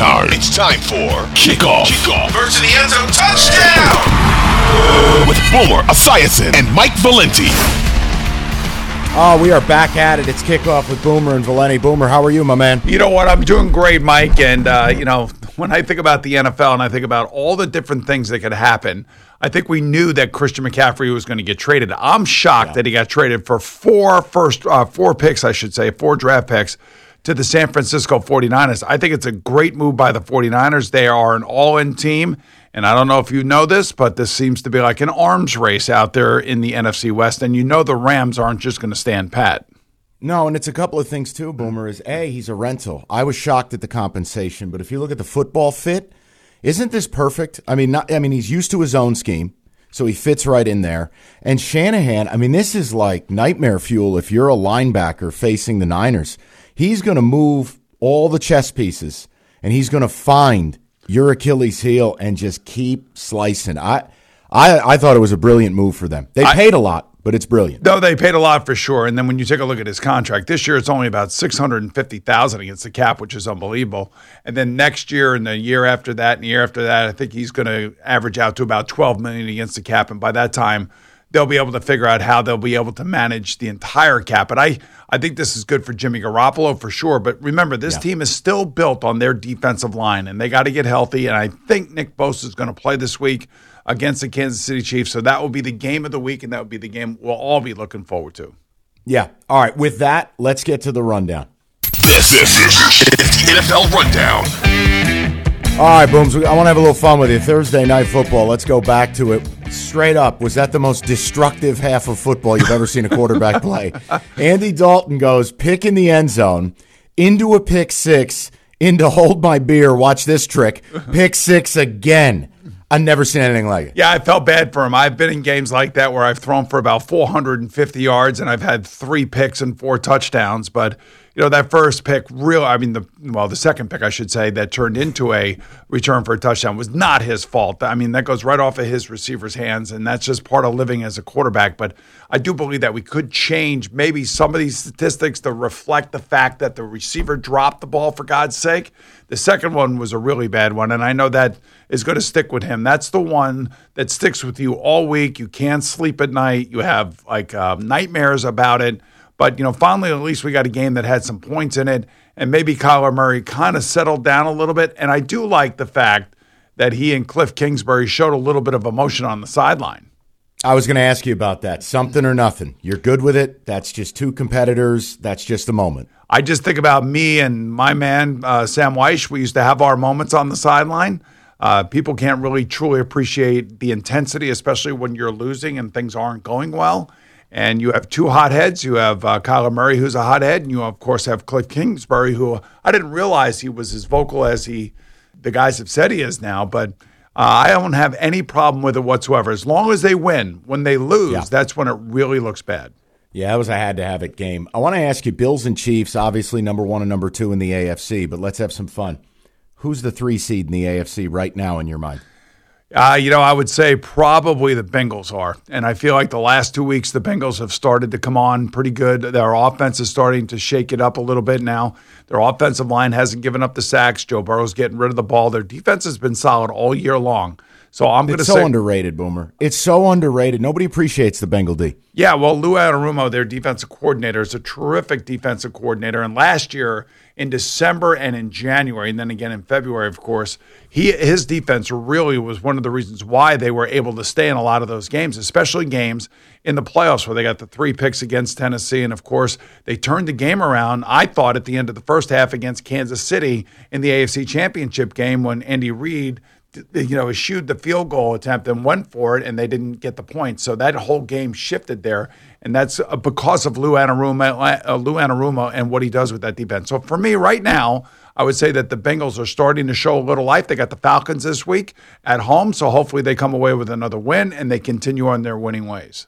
It, it's time. It's time for kickoff. Kickoff. Birds in the end zone. Touchdown! With Boomer Esiason and Mike Valenti. Oh, we are back at it. It's kickoff with Boomer and Valenti. Boomer, how are you, my man? You know what? I'm doing great, Mike. And, uh, you know, when I think about the NFL and I think about all the different things that could happen, I think we knew that Christian McCaffrey was going to get traded. I'm shocked yeah. that he got traded for four first, uh, four picks, I should say, four draft picks to the San Francisco 49ers. I think it's a great move by the 49ers. They are an all in team. And I don't know if you know this, but this seems to be like an arms race out there in the NFC West. And you know the Rams aren't just going to stand pat. No, and it's a couple of things too, Boomer. Is A, he's a rental. I was shocked at the compensation, but if you look at the football fit, isn't this perfect? I mean, not, I mean, he's used to his own scheme, so he fits right in there. And Shanahan, I mean, this is like nightmare fuel if you're a linebacker facing the Niners. He's going to move all the chess pieces, and he's going to find your Achilles heel and just keep slicing. I, I, I thought it was a brilliant move for them. They paid a lot, but it's brilliant. No, they paid a lot for sure. And then when you take a look at his contract, this year it's only about six hundred and fifty thousand against the cap, which is unbelievable. And then next year and the year after that and the year after that, I think he's going to average out to about twelve million against the cap. And by that time, they'll be able to figure out how they'll be able to manage the entire cap. But I, I think this is good for Jimmy Garoppolo for sure. But remember, this yeah. team is still built on their defensive line, and they got to get healthy. And I think Nick Bosa is going to play this week against the Kansas City Chiefs. So that will be the game of the week, and that will be the game we'll all be looking forward to. Yeah. All right. With that, let's get to the rundown. This, this is the NFL Rundown. All right, Booms, I want to have a little fun with you. Thursday night football, let's go back to it. Straight up, was that the most destructive half of football you've ever seen a quarterback play? Andy Dalton goes pick in the end zone, into a pick six, into hold my beer, watch this trick, pick six again. I've never seen anything like it. Yeah, I felt bad for him. I've been in games like that where I've thrown for about 450 yards and I've had three picks and four touchdowns, but you know that first pick real i mean the well the second pick i should say that turned into a return for a touchdown was not his fault. I mean that goes right off of his receiver's hands and that's just part of living as a quarterback. But i do believe that we could change maybe some of these statistics to reflect the fact that the receiver dropped the ball for god's sake. The second one was a really bad one and i know that is going to stick with him. That's the one that sticks with you all week. You can't sleep at night. You have like uh, nightmares about it but, you know, finally, at least we got a game that had some points in it. And maybe Kyler Murray kind of settled down a little bit. And I do like the fact that he and Cliff Kingsbury showed a little bit of emotion on the sideline. I was going to ask you about that. Something or nothing. You're good with it. That's just two competitors. That's just a moment. I just think about me and my man, uh, Sam Wyche. We used to have our moments on the sideline. Uh, people can't really truly appreciate the intensity, especially when you're losing and things aren't going well. And you have two hotheads. You have uh, Kyler Murray, who's a hothead, and you of course have Cliff Kingsbury, who I didn't realize he was as vocal as he, the guys have said he is now. But uh, I don't have any problem with it whatsoever. As long as they win, when they lose, yeah. that's when it really looks bad. Yeah, that was a had to have it game. I want to ask you, Bills and Chiefs, obviously number one and number two in the AFC, but let's have some fun. Who's the three seed in the AFC right now in your mind? Uh, you know, I would say probably the Bengals are. And I feel like the last two weeks, the Bengals have started to come on pretty good. Their offense is starting to shake it up a little bit now. Their offensive line hasn't given up the sacks. Joe Burrow's getting rid of the ball. Their defense has been solid all year long. So I'm going to It's so say, underrated, Boomer. It's so underrated. Nobody appreciates the Bengal D. yeah. Well, Lou Anarumo, their defensive coordinator, is a terrific defensive coordinator. And last year in December and in January, and then again in February, of course, he his defense really was one of the reasons why they were able to stay in a lot of those games, especially games in the playoffs where they got the three picks against Tennessee, and of course they turned the game around. I thought at the end of the first half against Kansas City in the AFC Championship game when Andy Reid you know, eschewed the field goal attempt and went for it, and they didn't get the point. So that whole game shifted there, and that's uh, because of Lou Anarumo, uh, Lou Anarumo and what he does with that defense. So for me, right now, I would say that the Bengals are starting to show a little life. They got the Falcons this week at home, so hopefully they come away with another win and they continue on their winning ways.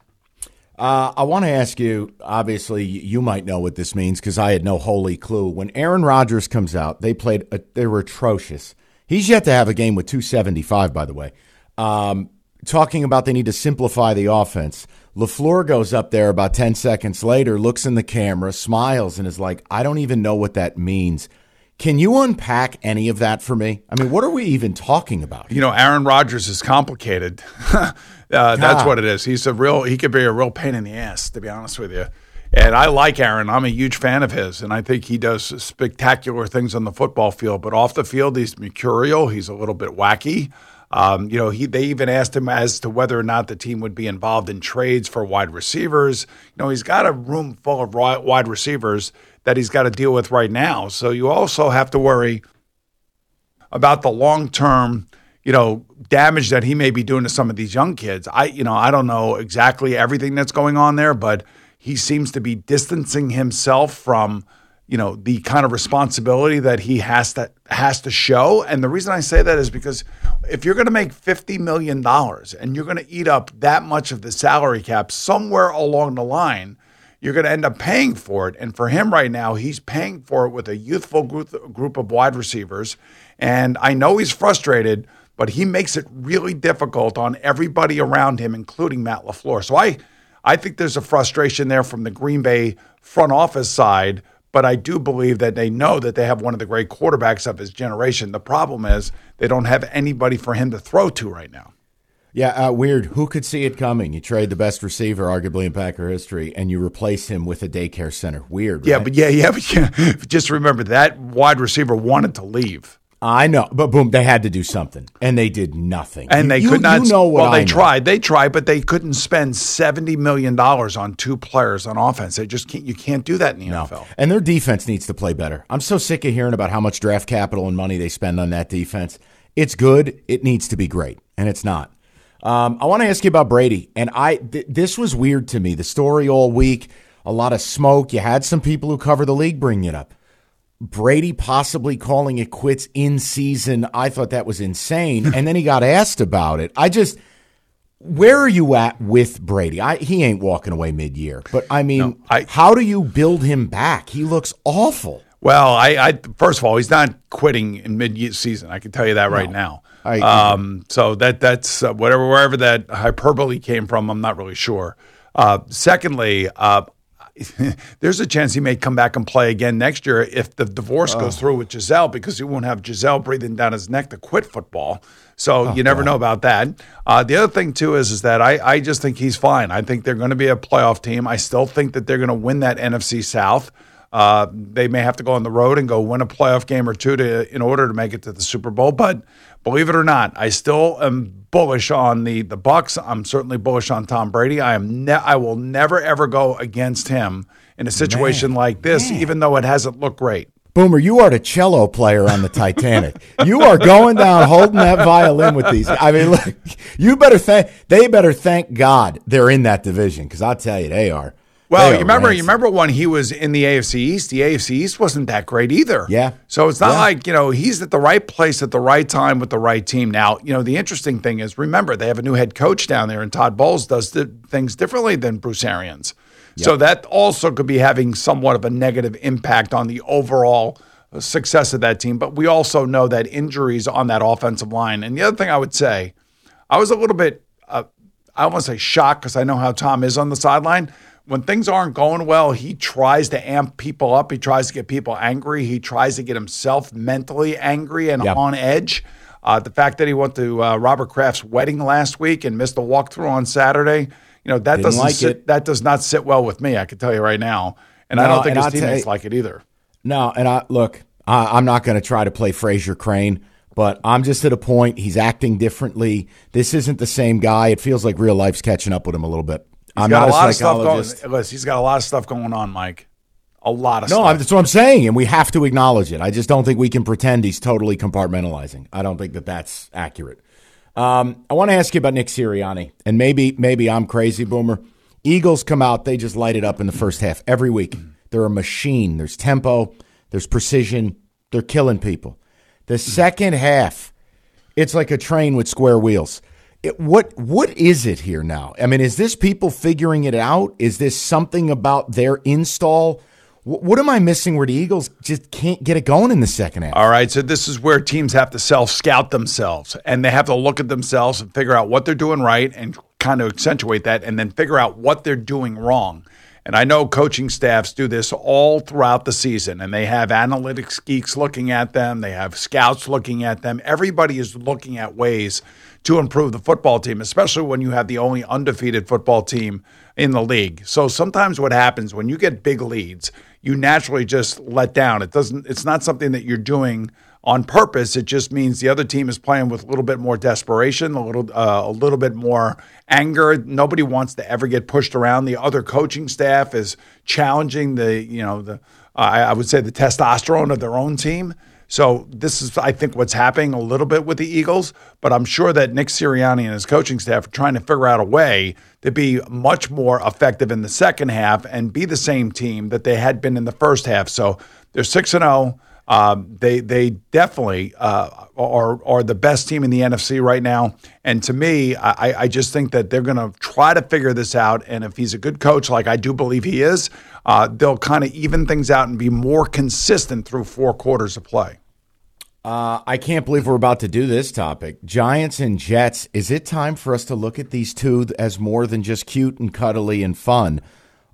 Uh, I want to ask you. Obviously, you might know what this means because I had no holy clue. When Aaron Rodgers comes out, they played. A, they were atrocious. He's yet to have a game with 275. By the way, um, talking about they need to simplify the offense. LaFleur goes up there about 10 seconds later, looks in the camera, smiles, and is like, "I don't even know what that means." Can you unpack any of that for me? I mean, what are we even talking about? You know, Aaron Rodgers is complicated. uh, that's what it is. He's a real. He could be a real pain in the ass, to be honest with you. And I like Aaron. I'm a huge fan of his, and I think he does spectacular things on the football field. But off the field, he's mercurial. He's a little bit wacky. Um, you know, he they even asked him as to whether or not the team would be involved in trades for wide receivers. You know, he's got a room full of wide receivers that he's got to deal with right now. So you also have to worry about the long term, you know, damage that he may be doing to some of these young kids. I, you know, I don't know exactly everything that's going on there, but he seems to be distancing himself from, you know, the kind of responsibility that he has to has to show. And the reason I say that is because if you're going to make fifty million dollars and you're going to eat up that much of the salary cap somewhere along the line, you're going to end up paying for it. And for him right now, he's paying for it with a youthful group, group of wide receivers. And I know he's frustrated, but he makes it really difficult on everybody around him, including Matt LaFleur. So I, I think there's a frustration there from the Green Bay front office side. But I do believe that they know that they have one of the great quarterbacks of his generation. The problem is they don't have anybody for him to throw to right now. Yeah, uh, weird. Who could see it coming? You trade the best receiver, arguably in Packer history, and you replace him with a daycare center. Weird. Yeah, but yeah, yeah, but yeah. Just remember that wide receiver wanted to leave. I know, but boom, they had to do something, and they did nothing. And You- they you- could not. You know what? well, they I know. tried. They tried, but they couldn't spend seventy million dollars on two players on offense. They just can't. You can't do that in the No. NFL. And their defense needs to play better. I'm so sick of hearing about how much draft capital and money they spend on that defense. It's good. It needs to be great, and it's not. Um, I want to ask you about Brady, and I th- this was weird to me. The story all week, a lot of smoke. You had some people who cover the league bring it up. Brady possibly calling it quits in season. I thought that was insane. and then he got asked about it. I just, where are you at with Brady? I, he ain't walking away mid year, but I mean, I- how do you build him back? He looks awful. Well, I, I first of all, he's not quitting in mid-season. I can tell you that right now. I- um, so that that's uh, whatever wherever that hyperbole came from. I'm not really sure. Uh, secondly, uh, there's a chance he may come back and play again next year if the divorce goes through with Gisele because he won't have Gisele breathing down his neck to quit football. So you never know about that. Uh, the other thing too is is that I, I just think he's fine. I think they're going to be a playoff team. I still think that they're going to win that NFC South. Uh, they may have to go on the road and go win a playoff game or two to in order to make it to the Super Bowl. But believe it or not, I still am bullish on the the Bucks. I'm certainly bullish on Tom Brady. I am ne- I will never ever go against him in a situation like this, even though it hasn't looked great. Boomer, you are the cello player on the Titanic. you are going down holding that violin with these. I mean, look, you better thank, they better thank God they're in that division because I'll tell you, they are. Well, you remember, you remember when he was in the AFC East. The AFC East wasn't that great either. Yeah. So it's not Yeah. like you know he's at the right place at the right time with the right team. Now, you know the interesting thing is, remember they have a new head coach down there, and Todd Bowles does the things differently than Bruce Arians. So that also could be having somewhat of a negative impact on the overall success of that team. But we also know that injuries on that offensive line. And the other thing I would say, I was a little bit, uh, I don't want to say shocked because I know how Tom is on the sideline. When things aren't going well, he tries to amp people up. He tries to get people angry. He tries to get himself mentally angry and Yep. on edge. Uh, the fact that he went to uh, Robert Kraft's wedding last week and missed the walkthrough on Saturday, you know that Didn't doesn't like sit, it. that does not sit well with me. I can tell you right now, and I don't think his I'll teammates you- like it either. No, and I look, I, I'm not going to try to play Frasier Crane, but I'm just at a point. He's acting differently. This isn't the same guy. It feels like real life's catching up with him a little bit. He's I'm got not a lot of stuff going. Listen, he's got a lot of stuff going on, Mike. A lot of No, stuff. That's what I'm saying, and we have to acknowledge it. I just don't think we can pretend he's totally compartmentalizing. I don't think that that's accurate. Um, I want to ask you about Nick Sirianni, and maybe maybe I'm crazy, Boomer. Eagles come out, they just light it up in the first half every week. They're a machine. There's tempo, there's precision. They're killing people. The second half, it's like a train with square wheels. It, what what is it here now? I mean, is this people figuring it out? Is this something about their install? Wh- What am I missing where the Eagles just can't get it going in the second half? All right, so this is where teams have to self scout themselves and they have to look at themselves and figure out what they're doing right and kind of accentuate that and then figure out what they're doing wrong. And I know coaching staffs do this all throughout the season and they have analytics geeks looking at them, they have scouts looking at them. Everybody is looking at ways to improve the football team, especially when you have the only undefeated football team in the league. So sometimes what happens when you get big leads, you naturally just let down. It doesn't it's not something that you're doing on purpose. It just means the other team is playing with a little bit more desperation, a little uh, a little bit more anger. Nobody wants to ever get pushed around. The other coaching staff is challenging the, you know, the I I would say the testosterone of their own team. So this is, I think, what's happening a little bit with the Eagles. But I'm sure that Nick Sirianni and his coaching staff are trying to figure out a way to be much more effective in the second half and be the same team that they had been in the first half. So they're six and zero. Um, they they definitely uh, are are the best team in the NFC right now. And to me, I, I just think that they're going to try to figure this out. And if he's a good coach, like I do believe he is, uh, they'll kind of even things out and be more consistent through four quarters of play. Uh, I can't believe we're about to do this topic. Giants and Jets. Is it time for us to look at these two as more than just cute and cuddly and fun?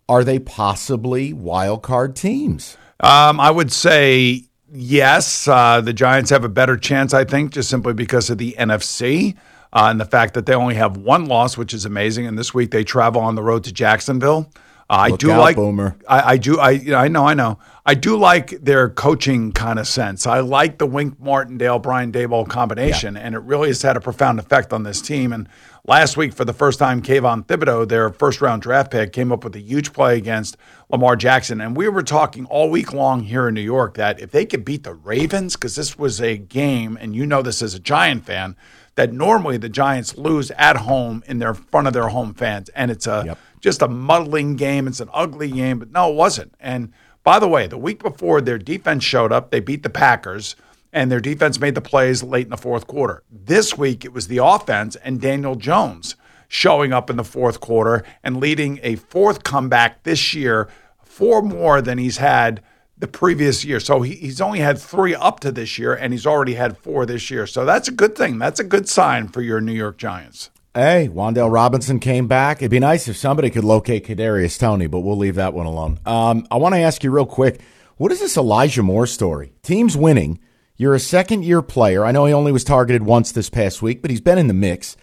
Are they possibly wild card teams? Um, I would say yes. Uh, the Giants have a better chance, I think, just simply because of the NFC uh, and the fact that they only have one loss, which is amazing. And this week they travel on the road to Jacksonville. Uh, I do out, like Boomer. I, I do. I you know, I know. I know. I do like their coaching kind of sense. I like the Wink Martindale Brian Daboll combination, and it really has had a profound effect on this team. And last week, for the first time, Kayvon Thibodeaux, their first round draft pick, came up with a huge play against Lamar Jackson. And we were talking all week long here in New York that if they could beat the Ravens, because this was a game, and you know this as a Giant fan, that normally the Giants lose at home in their front of their home fans, and it's a Yep. just a muddling game. It's an ugly game, but no, it wasn't. And by the way, the week before, their defense showed up. They beat the Packers, and their defense made the plays late in the fourth quarter. This week, it was the offense and Daniel Jones showing up in the fourth quarter and leading a fourth comeback this year, four more than he's had the previous year. So he, he's only had three up to this year, and he's already had four this year. So that's a good thing. That's a good sign for your New York Giants. Hey, Wan'Dale Robinson came back. It'd be nice if somebody could locate Kadarius Toney, but we'll leave that one alone. Um, I want to ask you real quick: What is this Elijah Moore story? Team's winning. You're a second year player. I know he only was targeted once this past week, but he's been in the mix.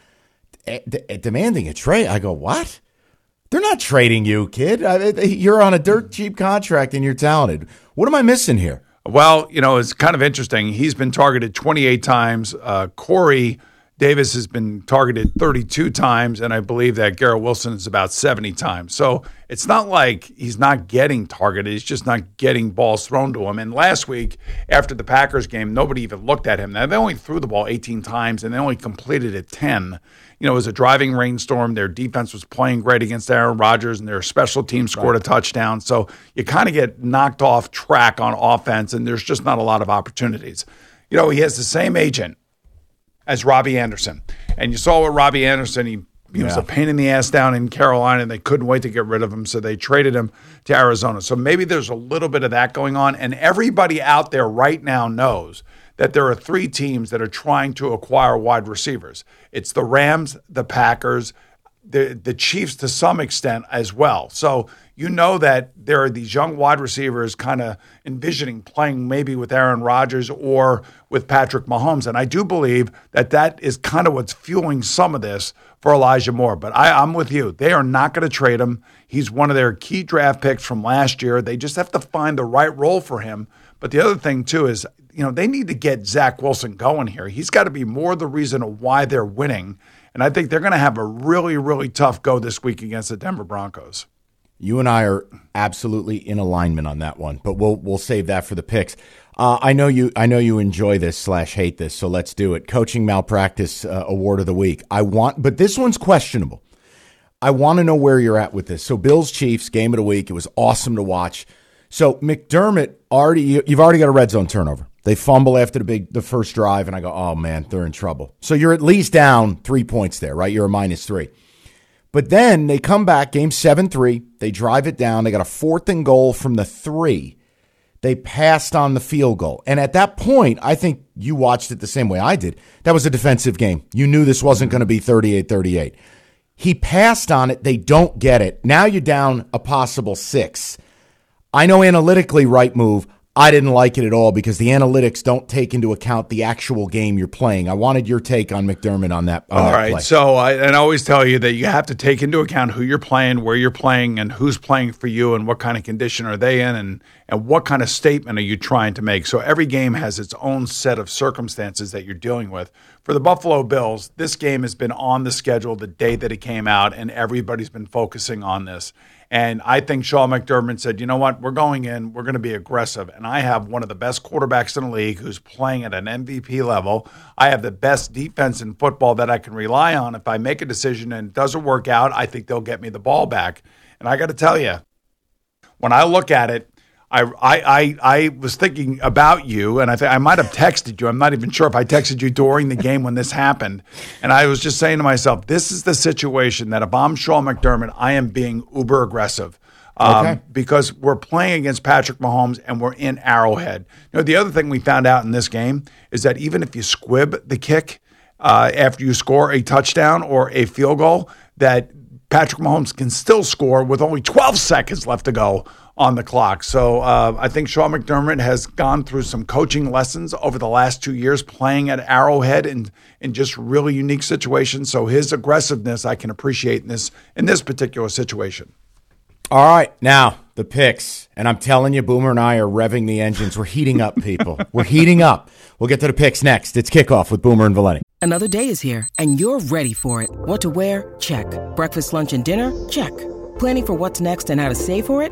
Eh, d- eh, demanding a trade. I go, what? They're not trading you, kid. I- You're on a dirt cheap contract and you're talented. What am I missing here? Well, you know, it's kind of interesting. He's been targeted 28 times. Uh, Corey Davis has been targeted 32 times, and I believe that Garrett Wilson is about 70 times. So it's not like he's not getting targeted. He's just not getting balls thrown to him. And last week, after the Packers game, nobody even looked at him. Now, they only threw the ball 18 times, and they only completed it 10. You know, it was a driving rainstorm. Their defense was playing great against Aaron Rodgers, and their special team scored a touchdown. So you kind of get knocked off track on offense, and there's just not a lot of opportunities. You know, he has the same agent as Robbie Anderson. And you saw what Robbie Anderson, he, he was a pain in the ass down in Carolina, and they couldn't wait to get rid of him, so they traded him to Arizona. So maybe there's a little bit of that going on. And everybody out there right now knows that there are three teams that are trying to acquire wide receivers it's the Rams, the Packers, the the Chiefs to some extent as well. So you know that there are these young wide receivers kind of envisioning playing maybe with Aaron Rodgers or with Patrick Mahomes, and I do believe that that is kind of what's fueling some of this for Elijah Moore. But I, I'm with you; they are not going to trade him. He's one of their key draft picks from last year. They just have to find the right role for him. But the other thing too is, you know, they need to get Zach Wilson going here. He's got to be more the reason of why they're winning. And I think they're going to have a really, really tough go this week against the Denver Broncos. You and I are absolutely in alignment on that one, but we'll we'll save that for the picks. Uh, I know you. I know you enjoy this slash hate this, so let's do it. Coaching malpractice uh, award of the week. I want, but this one's questionable. I want to know where you're at with this. So Bills Chiefs game of the week. It was awesome to watch. So McDermott already. You've already got a red zone turnover. They fumble after the big the first drive, and I go, oh man, they're in trouble. So you're at least down three points there, right? You're a minus three. But then they come back, game 7 3. They drive it down. They got a fourth and goal from the three. They passed on the field goal. And at that point, I think you watched it the same way I did. That was a defensive game. You knew this wasn't going to be 38 38. He passed on it. They don't get it. Now you're down a possible six. I know analytically, right move. I didn't like it at all because the analytics don't take into account the actual game you're playing. I wanted your take on McDermott on that. On All that right, play. so I and I always tell you that you have to take into account who you're playing, where you're playing, and who's playing for you, and what kind of condition are they in, and and what kind of statement are you trying to make. So every game has its own set of circumstances that you're dealing with. For the Buffalo Bills, this game has been on the schedule the day that it came out, and everybody's been focusing on this. And I think Sean McDermott said, you know what, we're going in, we're going to be aggressive. And I have one of the best quarterbacks in the league who's playing at an MVP level. I have the best defense in football that I can rely on. If I make a decision and it doesn't work out, I think they'll get me the ball back. And I got to tell you, when I look at it, I, I, I, I was thinking about you, and I I might have texted you. I'm not even sure if I texted you during the game when this happened. And I was just saying to myself, this is the situation that if I'm Sean McDermott, I am being uber aggressive. Um, Okay. Because we're playing against Patrick Mahomes and we're in Arrowhead. You know, the other thing we found out in this game is that even if you squib the kick uh, after you score a touchdown or a field goal, that Patrick Mahomes can still score with only 12 seconds left to go on the clock. So uh, I think Sean McDermott has gone through some coaching lessons over the last two years playing at Arrowhead in, in just really unique situations. So his aggressiveness I can appreciate in this in this particular situation. All right, now the picks. And I'm telling you, Boomer and I are revving the engines. We're heating up, people. We're heating up. We'll get to the picks next. It's kickoff with Boomer and Valenti. Another day is here, and you're ready for it. What to wear? Check. Breakfast, lunch, and dinner? Check. Planning for what's next and how to save for it?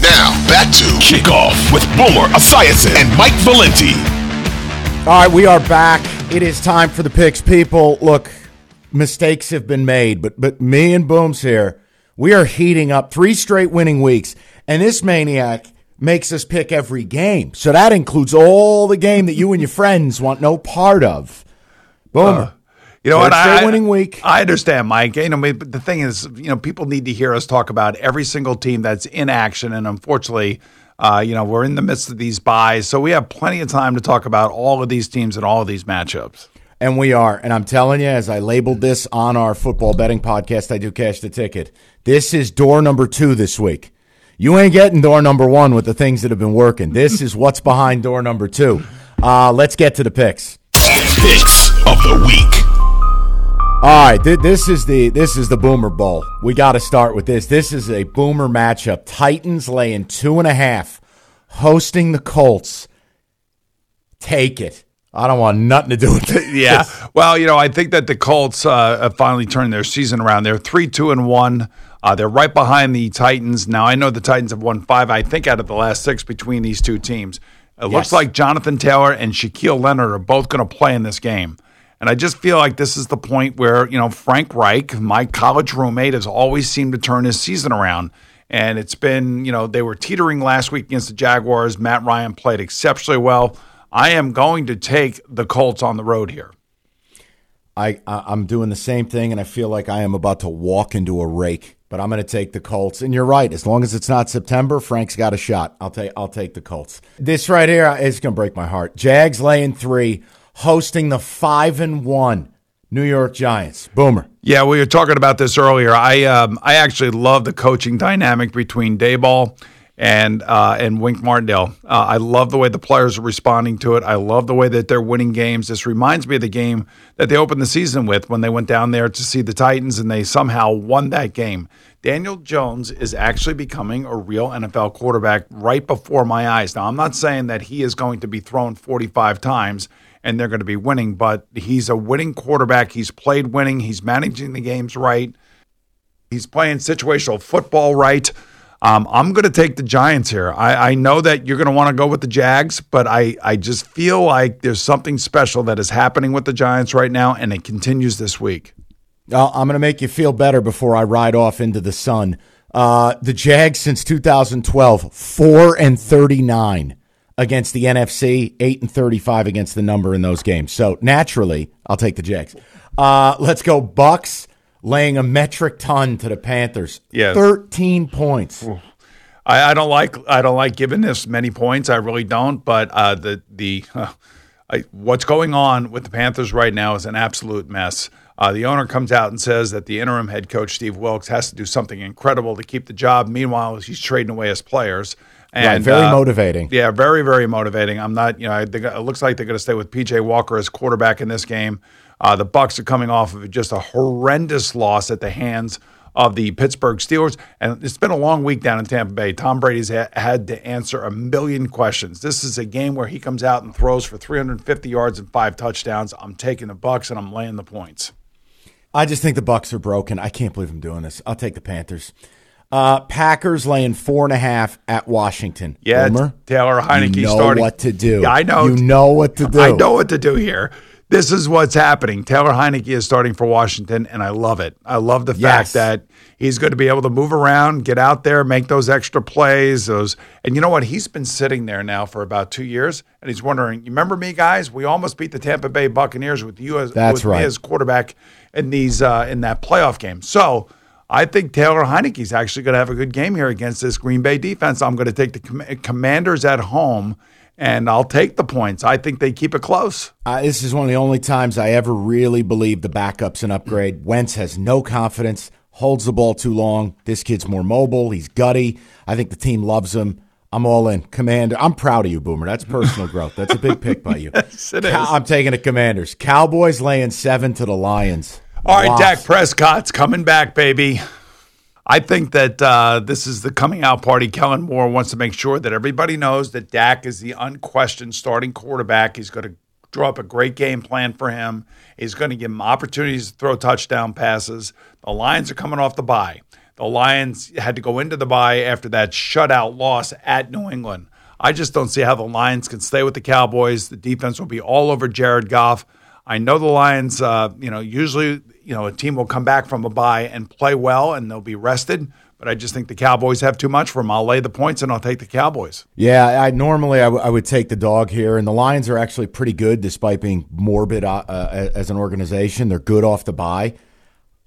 Now, back to Kickoff with Boomer Esiason and Mike Valenti. All right, we are back. It is time for the picks. People, look, mistakes have been made, but but me and Booms here, we are heating up three straight winning weeks, and this maniac makes us pick every game. So that includes all the game that you and your friends want no part of. Boomer. Uh, You know Third what? I, winning week. I understand, Mike. You know, but the thing is, you know, people need to hear us talk about every single team that's in action, and unfortunately, uh, you know, we're in the midst of these byes, so we have plenty of time to talk about all of these teams and all of these matchups. And we are. And I'm telling you, as I labeled this on our football betting podcast, I do cash the ticket. This is door number two this week. You ain't getting door number one with the things that have been working. This is what's behind door number two. Uh, let's get to the picks. Picks of the week. All right, th- this is the this is the Boomer Bowl. We got to start with this. This is a Boomer matchup. Titans laying two and a half, hosting the Colts. take it. I don't want nothing to do with it. Yeah. Well, you know, I think that the Colts uh, have finally turned their season around. They're three, two, and one. Uh, they're right behind the Titans. Now, I know the Titans have won five, I think, out of the last six between these two teams. It looks like Jonathan Taylor and Shaquille Leonard are both going to play in this game. And I just feel like this is the point where, you know, Frank Reich, my college roommate, has always seemed to turn his season around. And it's been, you know, they were teetering last week against the Jaguars. Matt Ryan played exceptionally well. I am going to take the Colts on the road here. I, I'm doing the same thing, and I feel like I am about to walk into a rake. But I'm going to take the Colts, and you're right. As long as it's not September, Frank's got a shot. I'll take I'll take the Colts. This right here is going to break my heart. Jags laying three, hosting the five and one New York Giants. Boomer. Yeah, we were talking about this earlier. I um, I actually love the coaching dynamic between Daboll and uh, and Wink Martindale. Uh, I love the way the players are responding to it. I love the way that they're winning games. This reminds me of the game that they opened the season with when they went down there to see the Titans and they somehow won that game. Daniel Jones is actually becoming a real NFL quarterback right before my eyes. Now, I'm not saying that he is going to be thrown 45 times and they're going to be winning, but he's a winning quarterback. He's played winning. He's managing the games right. He's playing situational football right. Um, I'm going to take the Giants here. I, I know that you're going to want to go with the Jags, but I, I just feel like there's something special that is happening with the Giants right now, and it continues this week. I'm going to make you feel better before I ride off into the sun. Uh, the Jags since 2012, four and 39 against the NFC, eight and 35 against the number in those games. So naturally, I'll take the Jags. Uh, let's go Bucks laying a metric ton to the Panthers. Yeah. 13 points. I, I don't like I don't like giving this many points. I really don't. But uh, the the uh, I, what's going on with the Panthers right now is an absolute mess. Uh, the owner comes out and says that the interim head coach Steve Wilks has to do something incredible to keep the job. Meanwhile, he's trading away his players. And, Right, very uh, motivating. Yeah, very, very motivating. I'm not, you know, I think it looks like they're going to stay with PJ Walker as quarterback in this game. Uh, the Bucks are coming off of just a horrendous loss at the hands of the Pittsburgh Steelers, and it's been a long week down in Tampa Bay. Tom Brady's ha- had to answer a million questions. This is a game where he comes out and throws for 350 yards and five touchdowns. I'm taking the Bucks and I'm laying the points. I just think the Bucks are broken. I can't believe I'm doing this. I'll take the Panthers. Uh, Packers laying four and a half at Washington. Yeah, Taylor Heinicke you know starting. what to do. Yeah, I know. You know what to do. I know what to do here. This is what's happening. Taylor Heinicke is starting for Washington, and I love it. I love the Yes. fact that he's going to be able to move around, get out there, make those extra plays. Those, and you know what? He's been sitting there now for about two years, and he's wondering. You remember me, guys? We almost beat the Tampa Bay Buccaneers with you as That's with me as quarterback in these uh, in that playoff game. So. I think Taylor Heinicke's actually going to have a good game here against this Green Bay defense. I'm going to take the com- Commanders at home, and I'll take the points. I think they keep it close. Uh, this is one of the only times I ever really believe the backup's an upgrade. Wentz has no confidence, holds the ball too long. This kid's more mobile. He's gutty. I think the team loves him. I'm all in. Commander, I'm proud of you, Boomer. That's personal growth. That's a big pick by you. Yes, it is. I'm taking the Commanders. Cowboys laying seven to the Lions. All right. Dak Prescott's coming back, baby. I think that uh, this is the coming out party. Kellen Moore wants to make sure that everybody knows that Dak is the unquestioned starting quarterback. He's going to draw up a great game plan for him. He's going to give him opportunities to throw touchdown passes. The Lions are coming off the bye. The Lions had to go into the bye after that shutout loss at New England. I just don't see how the Lions can stay with the Cowboys. The defense will be all over Jared Goff. I know the Lions, uh, you know, usually, you know, a team will come back from a bye and play well and they'll be rested. But I just think the Cowboys have too much for them. I'll lay the points and I'll take the Cowboys. Yeah, I normally I, w- I would take the dog here, and the Lions are actually pretty good despite being morbid uh, uh, as an organization. They're good off the bye.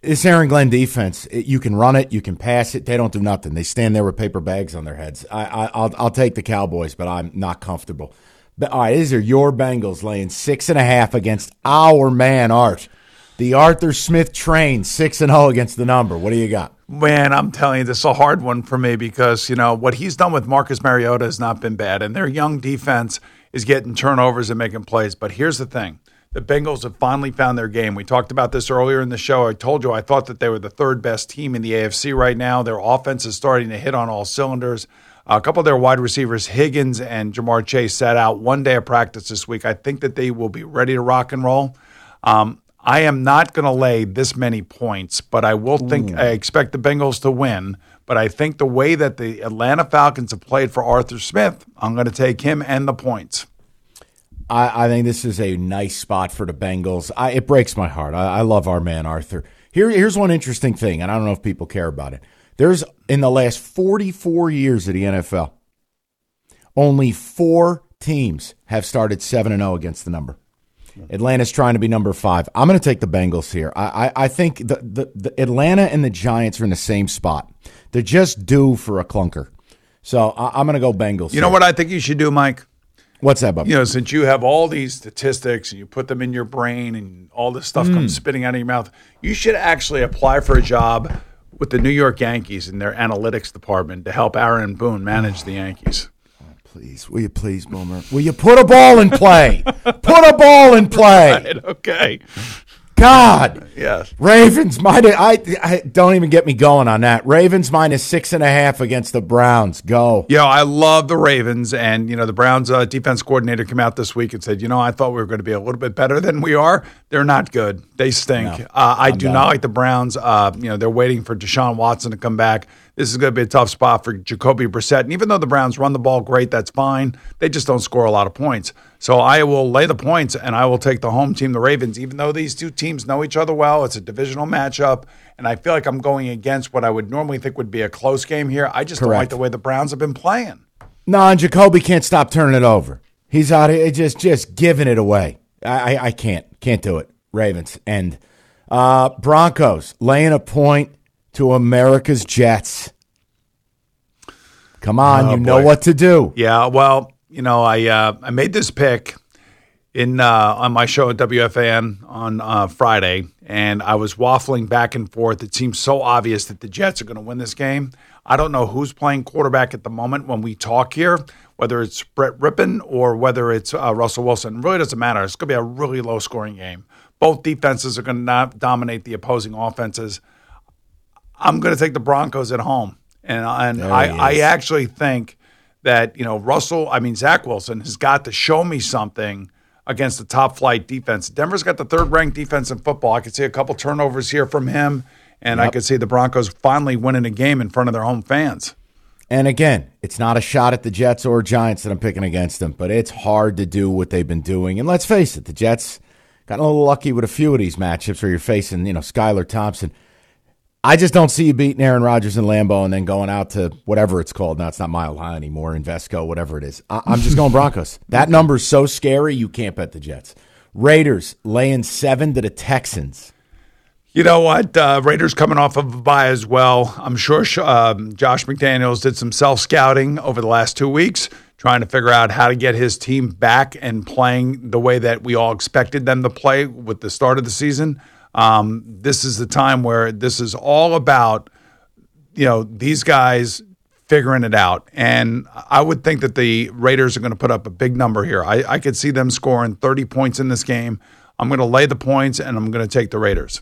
This Aaron Glenn defense, it, you can run it, you can pass it. They don't do nothing. They stand there with paper bags on their heads. I, I, I'll, I'll take the Cowboys, but I'm not comfortable. But all right, these are your Bengals laying six and a half against our man Art, the Arthur Smith train, six and zero against the number. What do you got? Man, I'm telling you, this is a hard one for me because, you know, what he's done with Marcus Mariota has not been bad. And their young defense is getting turnovers and making plays. But here's the thing the Bengals have finally found their game. We talked about this earlier in the show. I told you I thought that they were the third best team in the AFC right now. Their offense is starting to hit on all cylinders. A couple of their wide receivers, Higgins and Ja'Marr Chase, sat out one day of practice this week. I think that they will be ready to rock and roll. Um, I am not going to lay this many points, but I will think I expect the Bengals to win. But I think the way that the Atlanta Falcons have played for Arthur Smith, I'm going to take him and the points. I, I think this is a nice spot for the Bengals. I, it breaks my heart. I, I love our man Arthur. Here, here's one interesting thing, and I don't know if people care about it. There's in the last 44 years of the NFL, only four teams have started seven and zero against the number. Atlanta's trying to be number five. I'm going to take the Bengals here. I, I, I think the, the, the Atlanta and the Giants are in the same spot. They're just due for a clunker. So I, I'm going to go Bengals. You know what I think you should do, Mike? What's that, Bob? You know, since you have all these statistics and you put them in your brain and all this stuff comes hmm. spitting out of your mouth, you should actually apply for a job with the New York Yankees in their analytics department to help Aaron Boone manage the Yankees. Please, will you please, Boomer? Will you put a ball in play? put a ball in play. Right, okay. God. Yes. Ravens minus. I, I don't even get me going on that. Ravens minus six and a half against the Browns. Go. Yeah, I love the Ravens, and you know the Browns' uh, defense coordinator came out this week and said, you know, I thought we were going to be a little bit better than we are. They're not good. They stink. No, uh, I do done. not like the Browns. Uh, you know, they're waiting for Deshaun Watson to come back. This is going to be a tough spot for Jacoby Brissett. And even though the Browns run the ball great, that's fine. They just don't score a lot of points. So I will lay the points, and I will take the home team, the Ravens. Even though these two teams know each other well, it's a divisional matchup, and I feel like I'm going against what I would normally think would be a close game here. I just don't like the way the Browns have been playing. No, and Jacoby can't stop turning it over. He's out here just just giving it away. I, I, I can't can't do it. Ravens and uh, Broncos laying a point to America's Jets. Come on, Oh, you know what to do. Yeah, well, you know, I uh, I made this pick in uh, on my show at WFAN on uh, Friday, and I was waffling back and forth. It seems so obvious that the Jets are going to win this game. I don't know who's playing quarterback at the moment when we talk here, whether it's Brett Rypien or whether it's uh, Russell Wilson. It really doesn't matter. It's going to be a really low scoring game. Both defenses are going to dominate the opposing offenses. I'm going to take the Broncos at home, and and I, I actually think that you know Russell, I mean Zach Wilson has got to show me something against the top flight defense. Denver's got the third ranked defense in football. I could see a couple turnovers here from him, and I could see the Broncos finally winning a game in front of their home fans. And again, it's not a shot at the Jets or Giants that I'm picking against them, but it's hard to do what they've been doing. And let's face it, the Jets got a little lucky with a few of these matchups where you're facing, you know, Skylar Thompson. I just don't see you beating Aaron Rodgers and Lambeau and then going out to whatever it's called. Now it's not Mile High anymore, Invesco, whatever it is. I- I'm just going Broncos. That number's so scary, you can't bet the Jets. Raiders laying seven to the Texans. You know what? Uh, Raiders coming off of a bye as well. I'm sure um, Josh McDaniels did some self scouting over the last two weeks, trying to figure out how to get his team back and playing the way that we all expected them to play with the start of the season. Um, this is the time where this is all about, you know, these guys figuring it out. And I would think that the Raiders are going to put up a big number here. I, I could see them scoring 30 points in this game. I'm going to lay the points and I'm going to take the Raiders.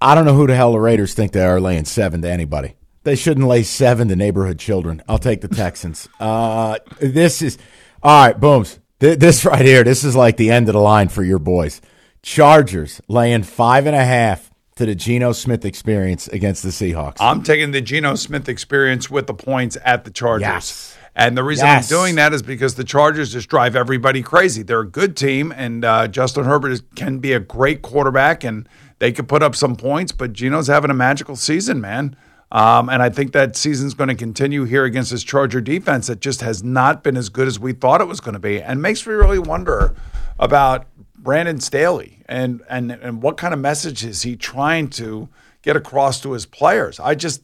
I don't know who the hell the Raiders think they are laying seven to anybody. They shouldn't lay seven to neighborhood children. I'll take the Texans. uh, this is all right. Booms. Th- this right here. This is like the end of the line for your boys. Chargers laying five and a half to the Geno Smith experience against the Seahawks. I'm taking the Geno Smith experience with the points at the Chargers. Yes. And the reason Yes. I'm doing that is because the Chargers just drive everybody crazy. They're a good team, and uh, Justin Herbert is, can be a great quarterback, and they could put up some points. But Geno's having a magical season, man. Um, and I think that season's going to continue here against this Charger defense that just has not been as good as we thought it was going to be, and makes me really wonder about Brandon Staley and and and what kind of message is he trying to get across to his players? I just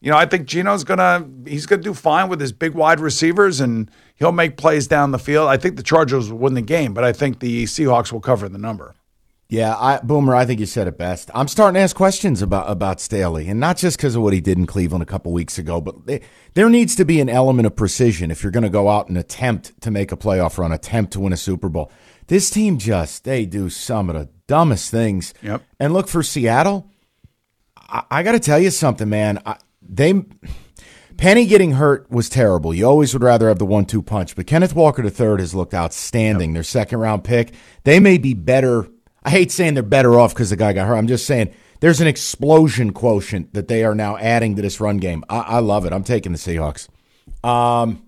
you know, I think Geno's gonna he's gonna do fine with his big wide receivers and he'll make plays down the field. I think the Chargers will win the game, but I think the Seahawks will cover the number. Yeah, I, Boomer, I think you said it best. I'm starting to ask questions about about Staley, and not just because of what he did in Cleveland a couple weeks ago, but they, there needs to be an element of precision if you're going to go out and attempt to make a playoff run, attempt to win a Super Bowl. This team just they do some of the dumbest things. Yep. And look for Seattle. I, I got to tell you something, man. I, they Penny getting hurt was terrible. You always would rather have the one-two punch, but Kenneth Walker III has looked outstanding. Their second-round pick. They may be better. I hate saying they're better off because the guy got hurt. I'm just saying there's an explosion quotient that they are now adding to this run game. I, I love it. I'm taking the Seahawks. Um,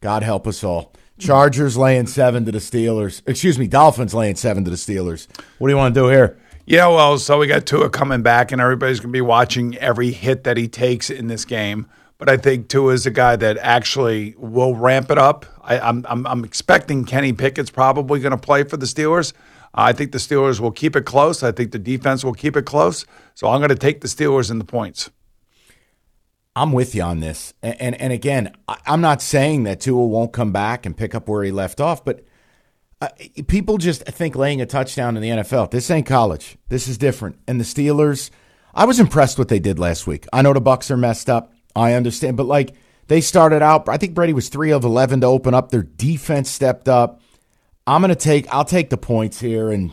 God help us all. Chargers laying seven to the Steelers. Excuse me, Dolphins laying seven to the Steelers. What do you want to do here? Yeah, well, so we got Tua coming back, and everybody's going to be watching every hit that he takes in this game. But I think Tua is a guy that actually will ramp it up. I, am I'm, I'm expecting Kenny Pickett's probably going to play for the Steelers. I think the Steelers will keep it close. I think the defense will keep it close. So I'm going to take the Steelers in the points. I'm with you on this. And, and, and again, I'm not saying that Tua won't come back and pick up where he left off, but uh, people just think laying a touchdown in the NFL. This ain't college. This is different. And the Steelers, I was impressed what they did last week. I know the Bucs are messed up. I understand, but like they started out, I think Brady was 3 of 11 to open up. Their defense stepped up. I'm going to take I'll take the points here and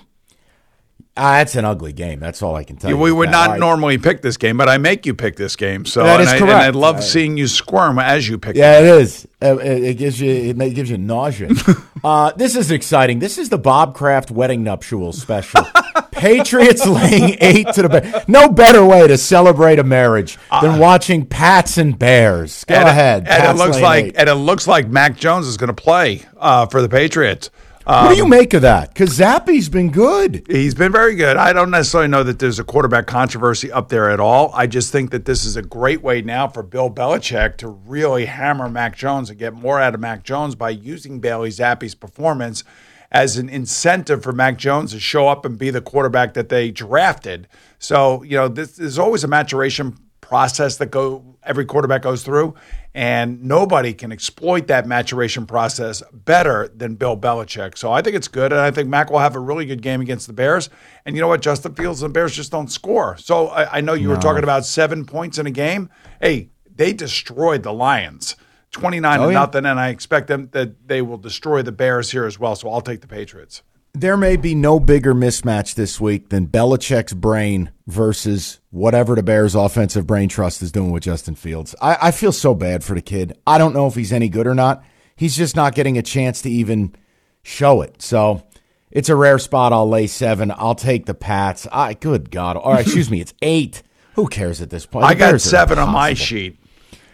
Ah, that's an ugly game. That's all I can tell you. We would not normally pick this game, but I make you pick this game. So that is and correct. I, and I love seeing you squirm as you pick. It. Yeah, it is. It, gives you it gives you nausea. uh, this is exciting. This is the Bob Kraft wedding nuptials special. Patriots laying eight to the Bears. No better way to celebrate a marriage than uh, watching Pats and Bears. Go and ahead. and it looks like eight. and it looks like Mac Jones is going to play uh, for the Patriots. Um, what do you um, make of that? Because Zappe's been good. He's been very good. I don't necessarily know that there's a quarterback controversy up there at all. I just think that this is a great way now for Bill Belichick to really hammer Mac Jones and get more out of Mac Jones by using Bailey Zappe's performance as an incentive for Mac Jones to show up and be the quarterback that they drafted. So, you know, this is always a maturation process that go every quarterback goes through, and nobody can exploit that maturation process better than Bill Belichick. So I think it's good, and I think Mac will have a really good game against the Bears. And you know what? Justin Fields and the Bears just don't score. So I, I know you no. were talking about seven points in a game. Hey, they destroyed the Lions. 29 oh, to yeah. nothing, and I expect them that they will destroy the Bears here as well. So I'll take the Patriots. There may be no bigger mismatch this week than Belichick's brain versus whatever the Bears' offensive brain trust is doing with Justin Fields. I, I, feel so bad for the kid. I don't know if he's any good or not. He's just not getting a chance to even show it. So it's a rare spot. I'll lay seven. I'll take the Pats. I good God. All right, excuse me. It's eight. Who cares at this point? The I got seven on my sheet.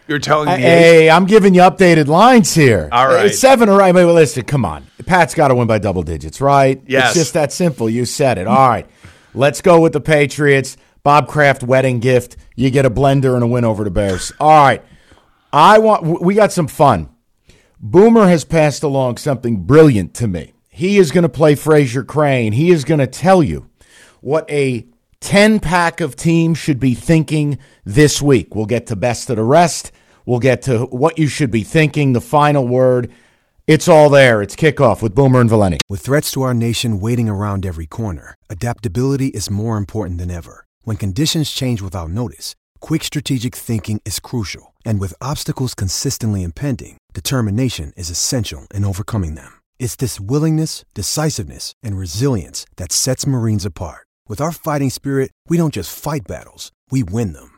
You're telling me. Hey, i I'm giving you updated lines here. All right. It's seven or right. Wait, listen, come on. Pat's got to win by double digits, right? Yes. It's just that simple. You said it. All right. Let's go with the Patriots. Bob Kraft wedding gift. You get a blender and a win over the Bears. All right. I want we got some fun. Boomer has passed along something brilliant to me. He is going to play Frasier Crane. He is going to tell you what a 10 pack of teams should be thinking this week. We'll get to best of the rest. We'll get to what you should be thinking, the final word. It's all there. It's kickoff with Boomer and Valenti. With threats to our nation waiting around every corner, adaptability is more important than ever. When conditions change without notice, quick strategic thinking is crucial. And with obstacles consistently impending, determination is essential in overcoming them. It's this willingness, decisiveness, and resilience that sets Marines apart. With our fighting spirit, we don't just fight battles, we win them.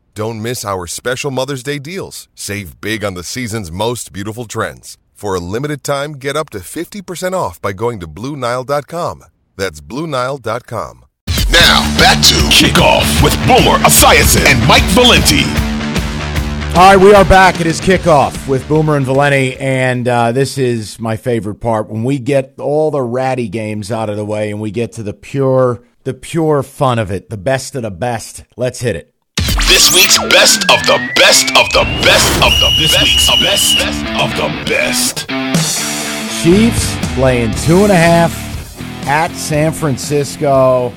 Don't miss our special Mother's Day deals. Save big on the season's most beautiful trends. For a limited time, get up to 50% off by going to Bluenile.com. That's Bluenile.com. Now, back to Kickoff with Boomer Esiason and Mike Valenti. All right, we are back. It is kickoff with Boomer and Valenti, and uh, this is my favorite part when we get all the ratty games out of the way and we get to the pure the pure fun of it, the best of the best. Let's hit it. This week's best of the best of the best of the this best week's of best, best of the best. Chiefs playing two and a half at San Francisco.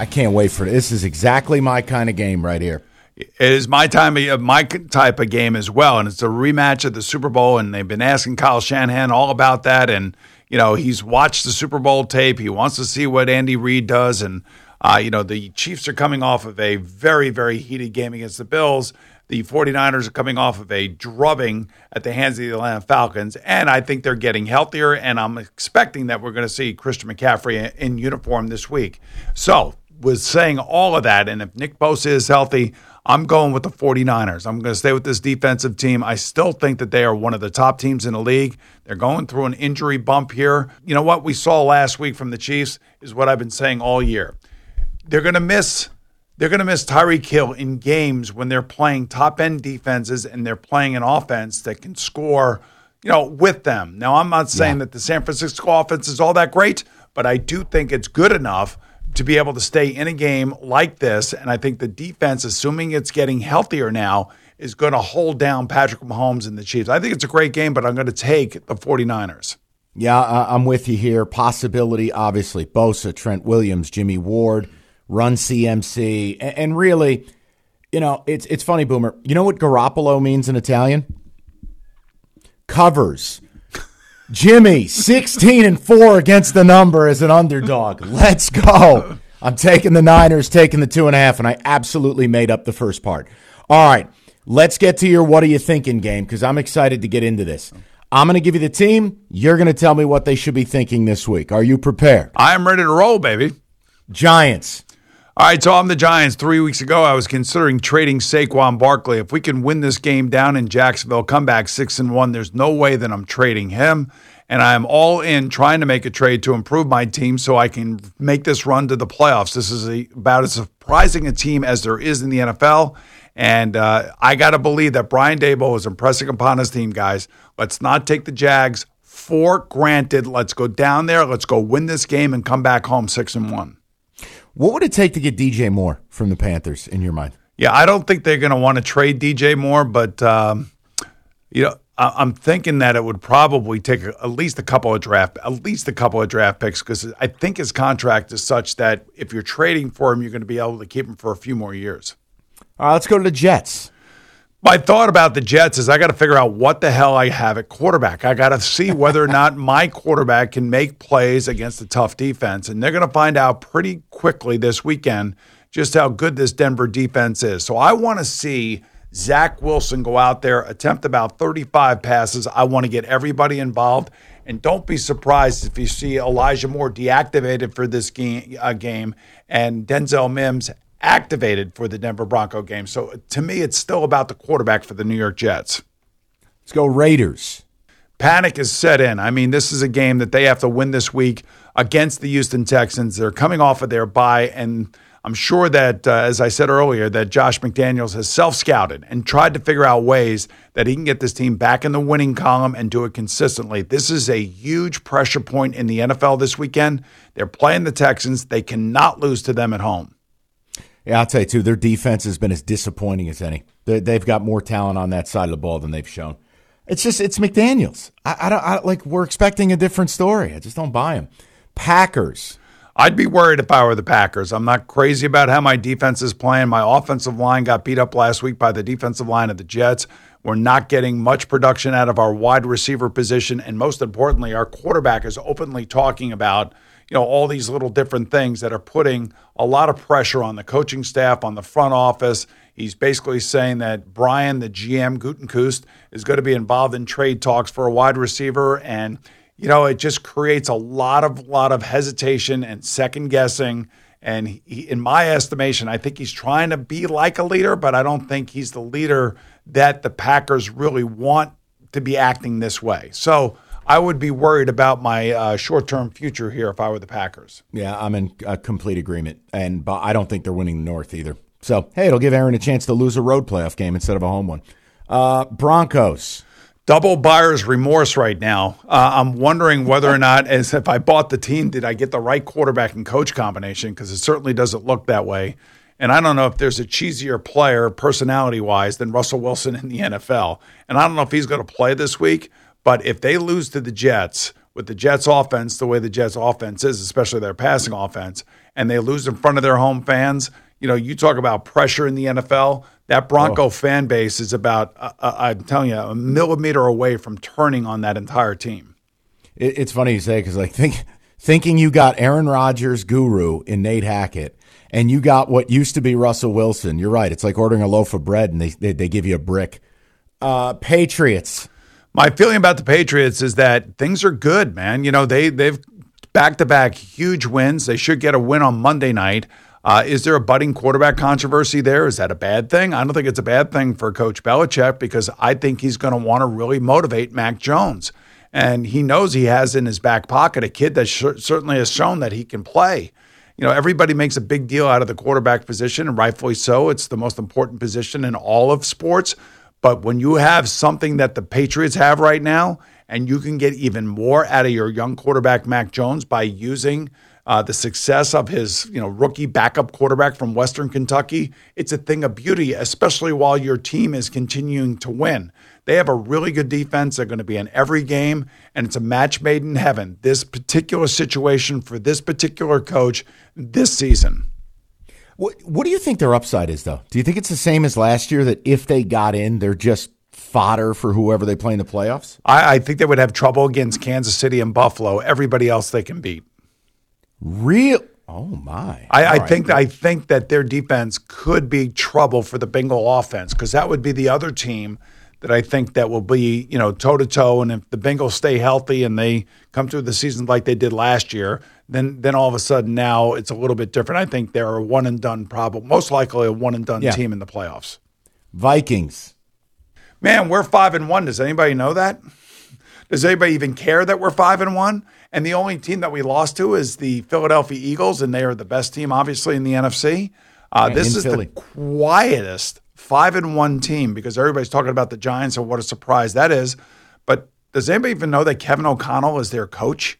I can't wait for it. This is exactly my kind of game right here. It is my time of my type of game as well, and it's a rematch of the Super Bowl. And they've been asking Kyle Shanahan all about that, and you know he's watched the Super Bowl tape. He wants to see what Andy Reid does, and uh, you know the Chiefs are coming off of a very very heated game against the Bills. The 49ers are coming off of a drubbing at the hands of the Atlanta Falcons, and I think they're getting healthier. And I'm expecting that we're going to see Christian McCaffrey in uniform this week. So, was saying all of that, and if Nick Bosa is healthy, I'm going with the 49ers. I'm going to stay with this defensive team. I still think that they are one of the top teams in the league. They're going through an injury bump here. You know what we saw last week from the Chiefs is what I've been saying all year. They're going to miss they're going to miss Tyreek Hill in games when they're playing top end defenses and they're playing an offense that can score, you know, with them. Now, I'm not saying yeah. that the San Francisco offense is all that great, but I do think it's good enough to be able to stay in a game like this. And I think the defense, assuming it's getting healthier now, is going to hold down Patrick Mahomes and the Chiefs. I think it's a great game, but I'm going to take the 49ers. Yeah, I'm with you here. Possibility, obviously. Bosa, Trent Williams, Jimmy Ward run CMC, and, really, you know, it's it's funny, Boomer. You know what Garoppolo means in Italian? Covers. Jimmy, 16 and 4 against the number as an underdog. Let's go. I'm taking the Niners, taking the two and a half, and I absolutely made up the first part. All right, let's get to your what are you thinking game because I'm excited to get into this. I'm going to give you the team. You're going to tell me what they should be thinking this week. Are you prepared? I am ready to roll, baby. Giants. All right, so I'm the Giants. Three weeks ago, I was considering trading Saquon Barkley. If we can win this game down in Jacksonville, come back six and one, there's no way that I'm trading him. And I'm all in trying to make a trade to improve my team so I can make this run to the playoffs. This is a, about as surprising a team as there is in the NFL. And uh, I got to believe that Brian Daboll is impressing upon his team, guys. Let's not take the Jags for granted. Let's go down there. Let's go win this game and come back home six and one. What would it take to get DJ Moore from the Panthers in your mind? Yeah, I don't think they're going to want to trade DJ Moore, but um, you know, I- am thinking that it would probably take at least a couple of draft, at least a couple of draft picks, because I think his contract is such that if you're trading for him, you're going to be able to keep him for a few more years. All right, let's go to the Jets. My thought about the Jets is I got to figure out what the hell I have at quarterback. I got to see whether or not my quarterback can make plays against a tough defense. And they're going to find out pretty quickly this weekend just how good this Denver defense is. So I want to see Zach Wilson go out there, attempt about 35 passes. I want to get everybody involved. And don't be surprised if you see Elijah Moore deactivated for this game, uh, game and Denzel Mims activated for the Denver Bronco game. So to me, it's still about the quarterback for the New York Jets. Let's go Raiders. Panic is set in. I mean, this is a game that they have to win this week against the Houston Texans. They're coming off of their bye, and I'm sure that, uh, as I said earlier, that Josh McDaniels has self scouted and tried to figure out ways that he can get this team back in the winning column and do it consistently. This is a huge pressure point in the NFL this weekend. They're playing the Texans, they cannot lose to them at home. Yeah, I'll tell you too. Their defense has been as disappointing as any. They, have got more talent on that side of the ball than they've shown. It's just it's McDaniel's. I, I don't I, like. We're expecting a different story. I just don't buy him. Packers. I'd be worried if I were the Packers. I'm not crazy about how my defense is playing. My offensive line got beat up last week by the defensive line of the Jets. We're not getting much production out of our wide receiver position, and most importantly, our quarterback is openly talking about you know all these little different things that are putting a lot of pressure on the coaching staff, on the front office. He's basically saying that Brian, the GM Gutekunst, is going to be involved in trade talks for a wide receiver, and you know it just creates a lot of lot of hesitation and second guessing. And he, in my estimation, I think he's trying to be like a leader, but I don't think he's the leader that the Packers really want to be acting this way. So I would be worried about my uh, short term future here if I were the Packers. Yeah, I'm in a complete agreement. And but I don't think they're winning the North either. So, hey, it'll give Aaron a chance to lose a road playoff game instead of a home one. Uh, Broncos. Double buyer's remorse right now. Uh, I'm wondering whether or not, as if I bought the team, did I get the right quarterback and coach combination? Because it certainly doesn't look that way. And I don't know if there's a cheesier player, personality wise, than Russell Wilson in the NFL. And I don't know if he's going to play this week. But if they lose to the Jets with the Jets offense, the way the Jets offense is, especially their passing offense, and they lose in front of their home fans, you know, you talk about pressure in the NFL. That Bronco oh. fan base is about, uh, uh, I'm telling you, a millimeter away from turning on that entire team. It, it's funny you say because like think thinking you got Aaron Rodgers guru in Nate Hackett and you got what used to be Russell Wilson. You're right. It's like ordering a loaf of bread and they they, they give you a brick. Uh, Patriots. My feeling about the Patriots is that things are good, man. You know they they've back to back huge wins. They should get a win on Monday night. Uh, is there a budding quarterback controversy there? Is that a bad thing? I don't think it's a bad thing for Coach Belichick because I think he's going to want to really motivate Mac Jones. And he knows he has in his back pocket a kid that sh- certainly has shown that he can play. You know, everybody makes a big deal out of the quarterback position, and rightfully so. It's the most important position in all of sports. But when you have something that the Patriots have right now, and you can get even more out of your young quarterback, Mac Jones, by using – uh, the success of his you know rookie backup quarterback from Western Kentucky, it's a thing of beauty, especially while your team is continuing to win. They have a really good defense. They're going to be in every game, and it's a match made in heaven. This particular situation for this particular coach this season. What, what do you think their upside is, though? Do you think it's the same as last year that if they got in, they're just fodder for whoever they play in the playoffs? I, I think they would have trouble against Kansas City and Buffalo. Everybody else they can beat. Real. Oh my! I, I right. think I think that their defense could be trouble for the Bengal offense because that would be the other team that I think that will be you know toe to toe. And if the Bengals stay healthy and they come through the season like they did last year, then then all of a sudden now it's a little bit different. I think they're a one and done problem, most likely a one and done yeah. team in the playoffs. Vikings. Man, we're five and one. Does anybody know that? Does anybody even care that we're five and one? And the only team that we lost to is the Philadelphia Eagles, and they are the best team, obviously, in the NFC. Uh, yeah, this is Philly. the quietest five and one team because everybody's talking about the Giants and what a surprise that is. But does anybody even know that Kevin O'Connell is their coach?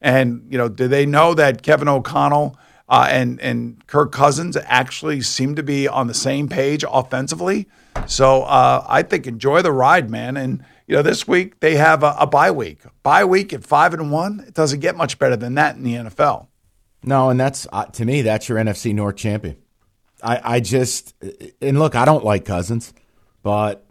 And you know, do they know that Kevin O'Connell uh, and and Kirk Cousins actually seem to be on the same page offensively? So uh, I think enjoy the ride, man. And you know, this week they have a, a bye week. Bye week at five and one. It doesn't get much better than that in the NFL. No, and that's uh, to me that's your NFC North champion. I, I just and look, I don't like Cousins, but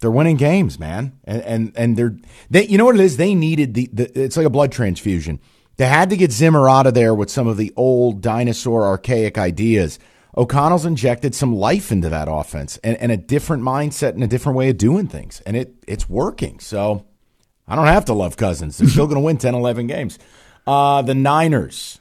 they're winning games, man, and and and they're they. You know what it is? They needed the, the it's like a blood transfusion. They had to get Zimmer out of there with some of the old dinosaur archaic ideas O'Connell's injected some life into that offense and, and a different mindset and a different way of doing things. And it it's working. So I don't have to love Cousins. They're still going to win 10, 11 games. Uh, the Niners.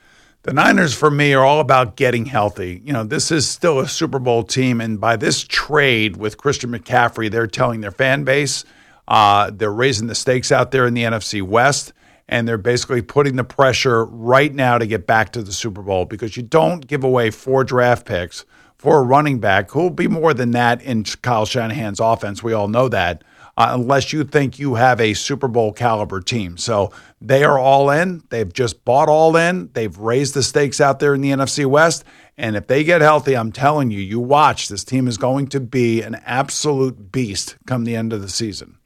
The Niners, for me, are all about getting healthy. You know, this is still a Super Bowl team. And by this trade with Christian McCaffrey, they're telling their fan base, uh, they're raising the stakes out there in the NFC West and they're basically putting the pressure right now to get back to the Super Bowl because you don't give away four draft picks for a running back who will be more than that in Kyle Shanahan's offense. We all know that. Uh, unless you think you have a Super Bowl caliber team. So they are all in. They've just bought all in. They've raised the stakes out there in the NFC West. And if they get healthy, I'm telling you, you watch, this team is going to be an absolute beast come the end of the season.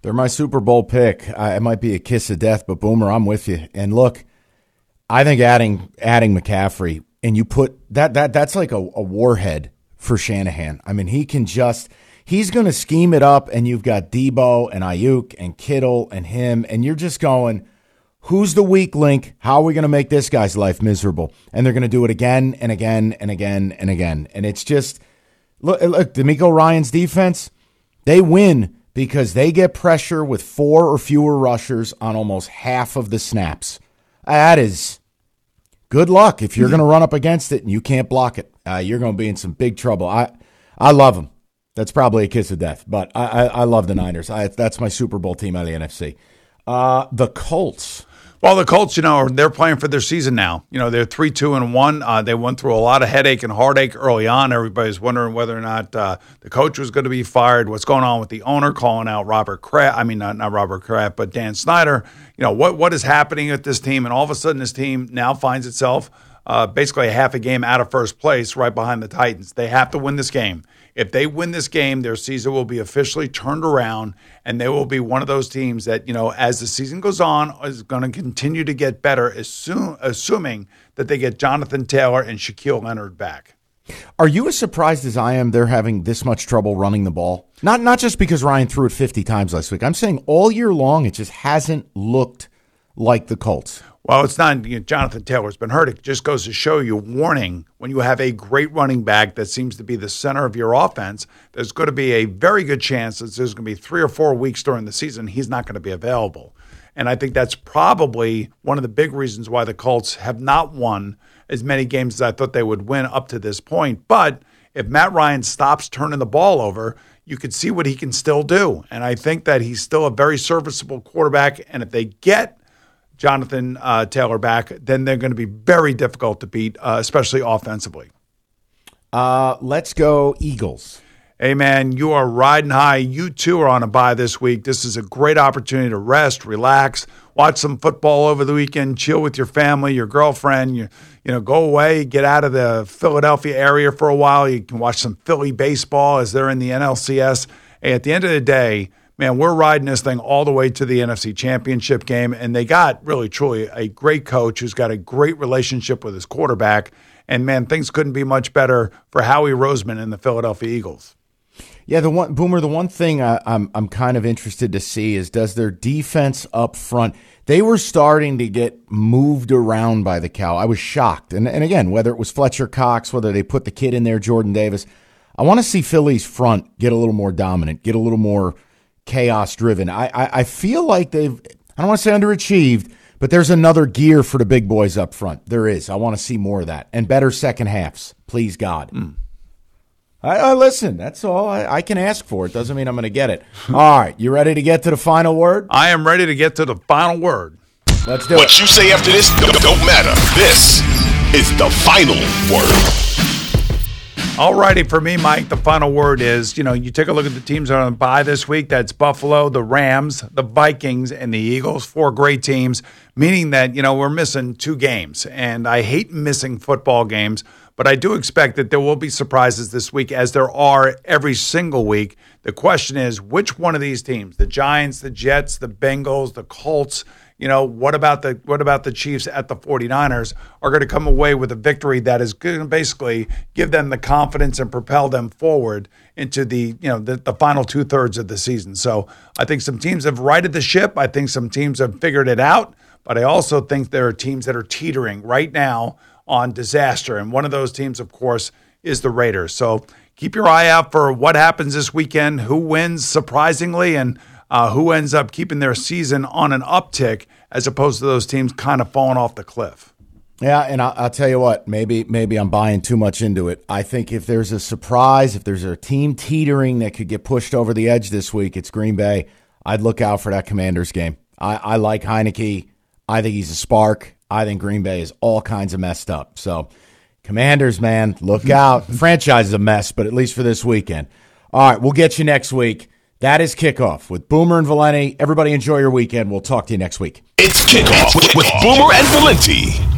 They're my Super Bowl pick. I, it might be a kiss of death, but Boomer, I'm with you. And look, I think adding adding McCaffrey and you put that that that's like a, a warhead for Shanahan. I mean, he can just he's going to scheme it up, and you've got Debo and Aiyuk and Kittle and him, and you're just going, who's the weak link? How are we going to make this guy's life miserable? And they're going to do it again and again and again and again. And it's just look, look, DeMeco Ryans defense, they win because they get pressure with four or fewer rushers on almost half of the snaps. That is good luck if you're going to run up against it and you can't block it. Uh, you're going to be in some big trouble. I I love them. That's probably a kiss of death, but I I, I love the Niners. I, that's my Super Bowl team out of the NFC. Uh, the Colts. Well, the Colts, you know, they're playing for their season now. You know, they're three, two, and one. Uh, they went through a lot of headache and heartache early on. Everybody's wondering whether or not uh, the coach was going to be fired. What's going on with the owner calling out Robert Kraft? I mean, not, not Robert Kraft, but Dan Snyder. You know, what what is happening with this team? And all of a sudden, this team now finds itself uh, basically a half a game out of first place, right behind the Titans. They have to win this game. If they win this game, their season will be officially turned around, and they will be one of those teams that, you know, as the season goes on, is going to continue to get better, assume, assuming that they get Jonathan Taylor and Shaquille Leonard back. Are you as surprised as I am they're having this much trouble running the ball? Not not just because Ryan threw it 50 times last week. I'm saying all year long it just hasn't looked like the Colts. Well, it's not you know, Jonathan Taylor's been hurt. It just goes to show you warning when you have a great running back that seems to be the center of your offense, there's going to be a very good chance that there's going to be three or four weeks during the season he's not going to be available. And I think that's probably one of the big reasons why the Colts have not won as many games as I thought they would win up to this point. But if Matt Ryan stops turning the ball over, you could see what he can still do. And I think that he's still a very serviceable quarterback. And if they get Jonathan uh, Taylor back, then they're going to be very difficult to beat, uh, especially offensively. Uh, let's go Eagles. Hey man, you are riding high. You too are on a bye this week. This is a great opportunity to rest, relax, watch some football over the weekend, chill with your family, your girlfriend. You, you know, go away, get out of the Philadelphia area for a while. You can watch some Philly baseball as they're in the NLCS. Hey, at the end of the day, man, we're riding this thing all the way to the NFC Championship game, and they got really truly a great coach who's got a great relationship with his quarterback. And man, things couldn't be much better for Howie Roseman and the Philadelphia Eagles. Yeah, the one boomer. The one thing I, I'm I'm kind of interested to see is does their defense up front. They were starting to get moved around by the cow. I was shocked, and and again, whether it was Fletcher Cox, whether they put the kid in there, Jordan Davis. I want to see Philly's front get a little more dominant, get a little more chaos driven. I, I, I feel like they've. I don't want to say underachieved, but there's another gear for the big boys up front. There is. I want to see more of that and better second halves. Please God. Mm. I, I, listen. That's all I, I, can ask for. It doesn't mean I'm going to get it. All right, you ready to get to the final word? I am ready to get to the final word. Let's do what it. What you say after this don't, don't matter. This is the final word. All righty, for me, Mike, the final word is you know, you take a look at the teams that are on the bye this week. That's Buffalo, the Rams, the Vikings, and the Eagles. Four great teams, meaning that, you know, we're missing two games. And I hate missing football games, but I do expect that there will be surprises this week, as there are every single week. The question is which one of these teams, the Giants, the Jets, the Bengals, the Colts, you know, what about the what about the Chiefs at the 49ers are going to come away with a victory that is going to basically give them the confidence and propel them forward into the, you know, the, the final two thirds of the season. So I think some teams have righted the ship. I think some teams have figured it out, but I also think there are teams that are teetering right now on disaster. And one of those teams, of course, is the Raiders. So keep your eye out for what happens this weekend, who wins surprisingly, and uh, who ends up keeping their season on an uptick as opposed to those teams kind of falling off the cliff. Yeah, and I'll, I'll, tell you what, maybe maybe I'm buying too much into it. I think if there's a surprise, if there's a team teetering that could get pushed over the edge this week, it's Green Bay. I'd look out for that Commanders game. I, I like Heinicke. I think he's a spark. I think Green Bay is all kinds of messed up. So, Commanders, man, look out. The franchise is a mess, but at least for this weekend. All right, we'll get you next week. That is kickoff with Boomer and Valenti. Everybody enjoy your weekend. We'll talk to you next week. It's kickoff with, with Boomer and Valenti.